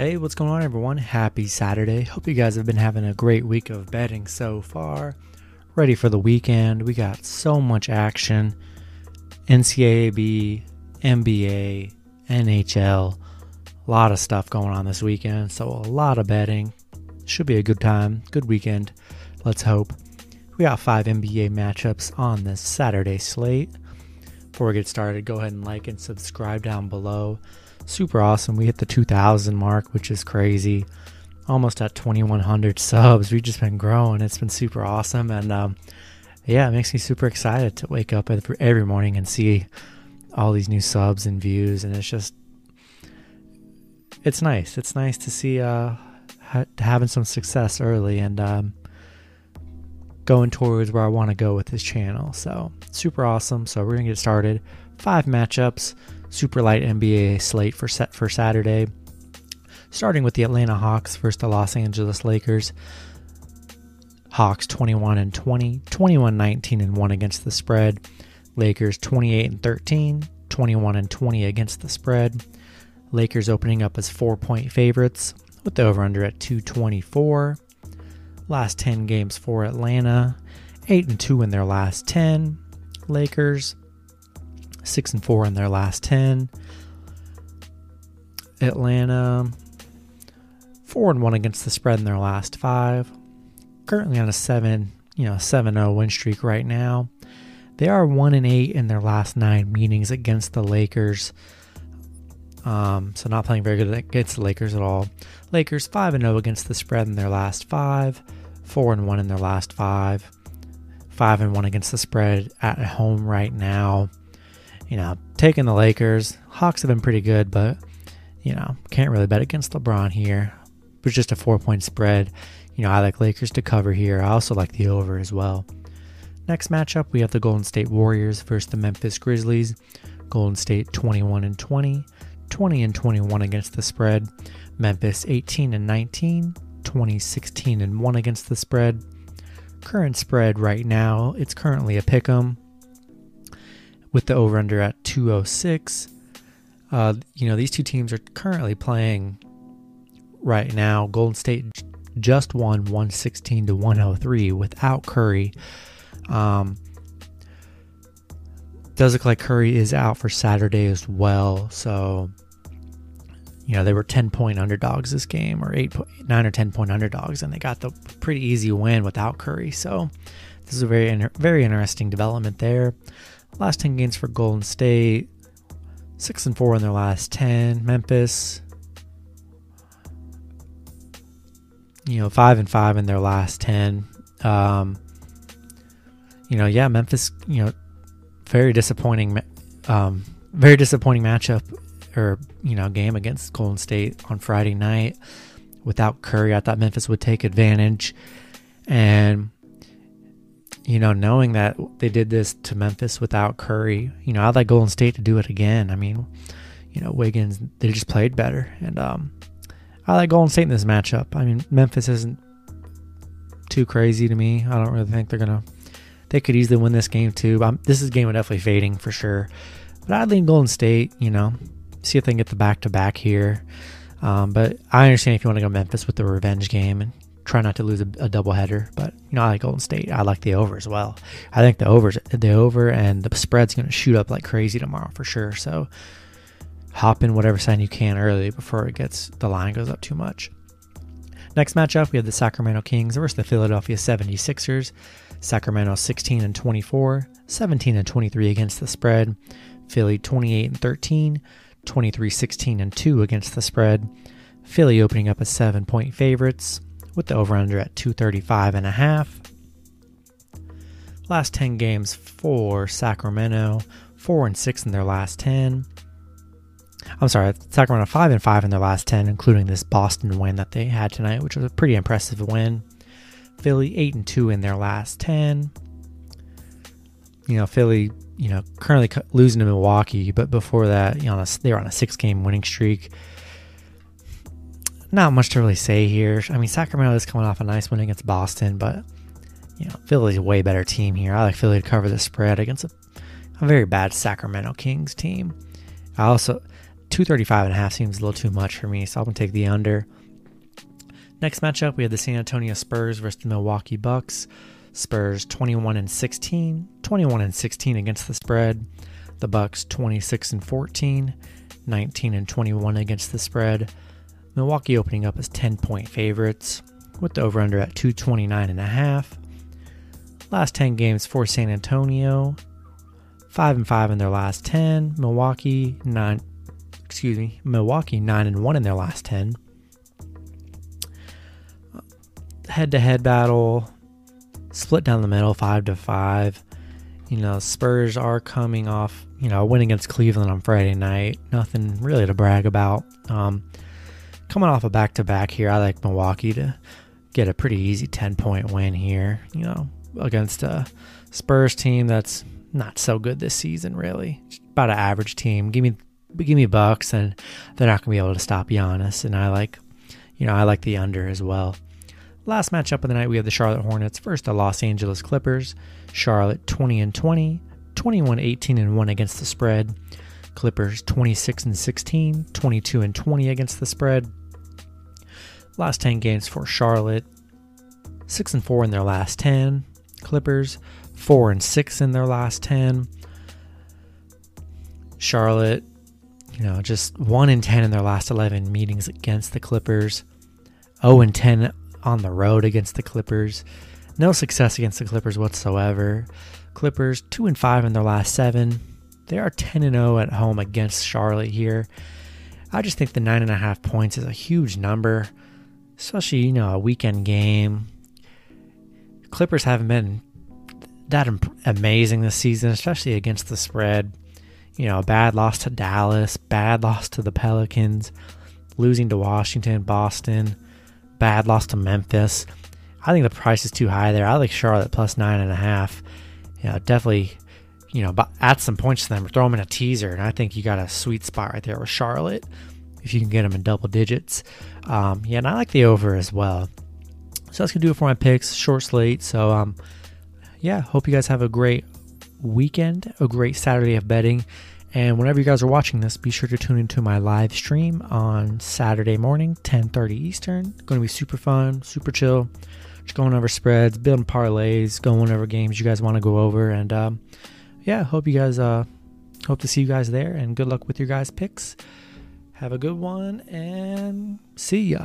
Hey, what's going on, everyone? Happy Saturday. Hope you guys have been having a great week of betting so far. Ready for the weekend. We got so much action NCAA, NBA, NHL. A lot of stuff going on this weekend, so a lot of betting. Should be a good time, good weekend. Let's hope. We got five NBA matchups on this Saturday slate. Before we get started, go ahead and like and subscribe down below super awesome. We hit the 2,000 mark, which is crazy. Almost at 2,100 subs. We've just been growing. It's been super awesome. And um, yeah, it makes me super excited to wake up every morning and see all these new subs and views. And it's just, it's nice. It's nice to see uh, ha- having some success early and um, going towards where I want to go with this channel. So super awesome. So we're to get started. Five matchups super light NBA slate for set for Saturday. Starting with the Atlanta Hawks versus the Los Angeles Lakers. Hawks 21 and 20, 21 19 and 1 against the spread. Lakers 28 and 13, 21 and 20 against the spread. Lakers opening up as 4-point favorites with the over under at 224. Last 10 games for Atlanta, 8 and 2 in their last 10. Lakers six and four in their last ten. Atlanta four and one against the spread in their last five. Currently on a seven, you know, seven zero win streak right now. They are one and eight in their last nine meetings against the Lakers. Um, so not playing very good against the Lakers at all. Lakers five and zero against the spread in their last five. Four and one in their last five. Five and one against the spread at home right now you know, taking the Lakers. Hawks have been pretty good, but you know, can't really bet against LeBron here. But just a four point spread. You know, I like Lakers to cover here. I also like the over as well. Next matchup, we have the Golden State Warriors versus the Memphis Grizzlies. Golden State 21 and 20, 20 and 21 against the spread. Memphis 18 and 19, 20, 16 and 1 against the spread. Current spread right now, it's currently a pick 'em with the over under at 206. Uh, you know, these two teams are currently playing right now. Golden State just won 116 to 103 without Curry. Um, does look like Curry is out for Saturday as well. So, you know, they were 10 point underdogs this game, or eight, nine or 10 point underdogs, and they got the pretty easy win without Curry. So, this is a very, very interesting development there. Last 10 games for Golden State, 6 and 4 in their last 10. Memphis, you know, 5 and 5 in their last 10. Um, you know, yeah, Memphis, you know, very disappointing um, very disappointing matchup or, you know, game against Golden State on Friday night. Without Curry, I thought Memphis would take advantage. And you know, knowing that they did this to Memphis without Curry, you know, I'd like Golden State to do it again. I mean, you know, Wiggins, they just played better. And um, I like Golden State in this matchup. I mean, Memphis isn't too crazy to me. I don't really think they're to, they could easily win this game too. Um, this is game of definitely fading for sure. But I'd lean Golden State, you know, see if they can get the back to back here. Um, but I understand if you want to go Memphis with the revenge game and try not to lose a, a double header. But you know, I like Golden State. I like the over as well. I think the overs, the over and the spread's going to shoot up like crazy tomorrow for sure. So hop in whatever sign you can early before it gets the line goes up too much. Next matchup, we have the Sacramento Kings versus the Philadelphia 76ers. Sacramento 16 and 24, 17 and 23 against the spread. Philly 28 and 13, 23 16 and 2 against the spread. Philly opening up as 7 point favorites with the over under at 235 and a half. Last 10 games for Sacramento, 4 and 6 in their last 10. I'm sorry, Sacramento 5 and 5 in their last 10, including this Boston win that they had tonight, which was a pretty impressive win. Philly 8 and 2 in their last 10. You know, Philly, you know, currently losing to Milwaukee, but before that, you know, they were on a six game winning streak not much to really say here. I mean, Sacramento is coming off a nice win against Boston, but you know, Philly's a way better team here. I like Philly to cover the spread against a, a very bad Sacramento Kings team. I also 235 and a half seems a little too much for me, so I'm going to take the under. Next matchup, we have the San Antonio Spurs versus the Milwaukee Bucks. Spurs 21 and 16, 21 and 16 against the spread. The Bucks 26 and 14, 19 and 21 against the spread. Milwaukee opening up as 10 point favorites with the over under at 229 and a half. Last 10 games for San Antonio, 5 and 5 in their last 10. Milwaukee 9 excuse me, Milwaukee 9 and 1 in their last 10. Head to head battle, split down the middle 5 to 5. You know, Spurs are coming off, you know, a win against Cleveland on Friday night. Nothing really to brag about. Um, coming off a back to back here, I like Milwaukee to get a pretty easy 10 point win here, you know, against a Spurs team that's not so good this season, really. about an average team. Give me give me Bucks, and they're not to be able to stop Giannis. And I like, you know, I like the under as well. Last matchup of the night, we have the Charlotte Hornets versus the Los Angeles Clippers. Charlotte 20 and 20, 21 18 and 1 against the spread. Clippers 26 and 16, 22 and 20 against the spread. Last 10 games for Charlotte, 6 and 4 in their last 10. Clippers 4 and 6 in their last 10. Charlotte, you know, just 1 and 10 in their last 11 meetings against the Clippers. 0 and 10 on the road against the Clippers. No success against the Clippers whatsoever. Clippers 2 and 5 in their last 7. They are 10 and 0 at home against Charlotte here. I just think the 9.5 points is a huge number especially you know a weekend game. Clippers haven't been that amazing this season, especially against the spread. You know, a bad loss to Dallas, bad loss to the Pelicans, losing to Washington, Boston, bad loss to Memphis. I think the price is too high there. I like Charlotte plus nine and a half. You know, definitely, you know, add some points to them, throw them in a teaser, and I think you got a sweet spot right there with Charlotte if you can get them in double digits. Um, yeah, and I like the over as well. So that's gonna do it for my picks. Short slate. So um, yeah, hope you guys have a great weekend, a great Saturday of betting. And whenever you guys are watching this, be sure to tune into my live stream on Saturday morning, 10:30 Eastern. Going to be super fun, super chill. Just going over spreads, building parlays, going over games you guys want to go over, and um, yeah, hope you guys uh, hope to see you guys there. And good luck with your guys' picks. Have a good one and see ya.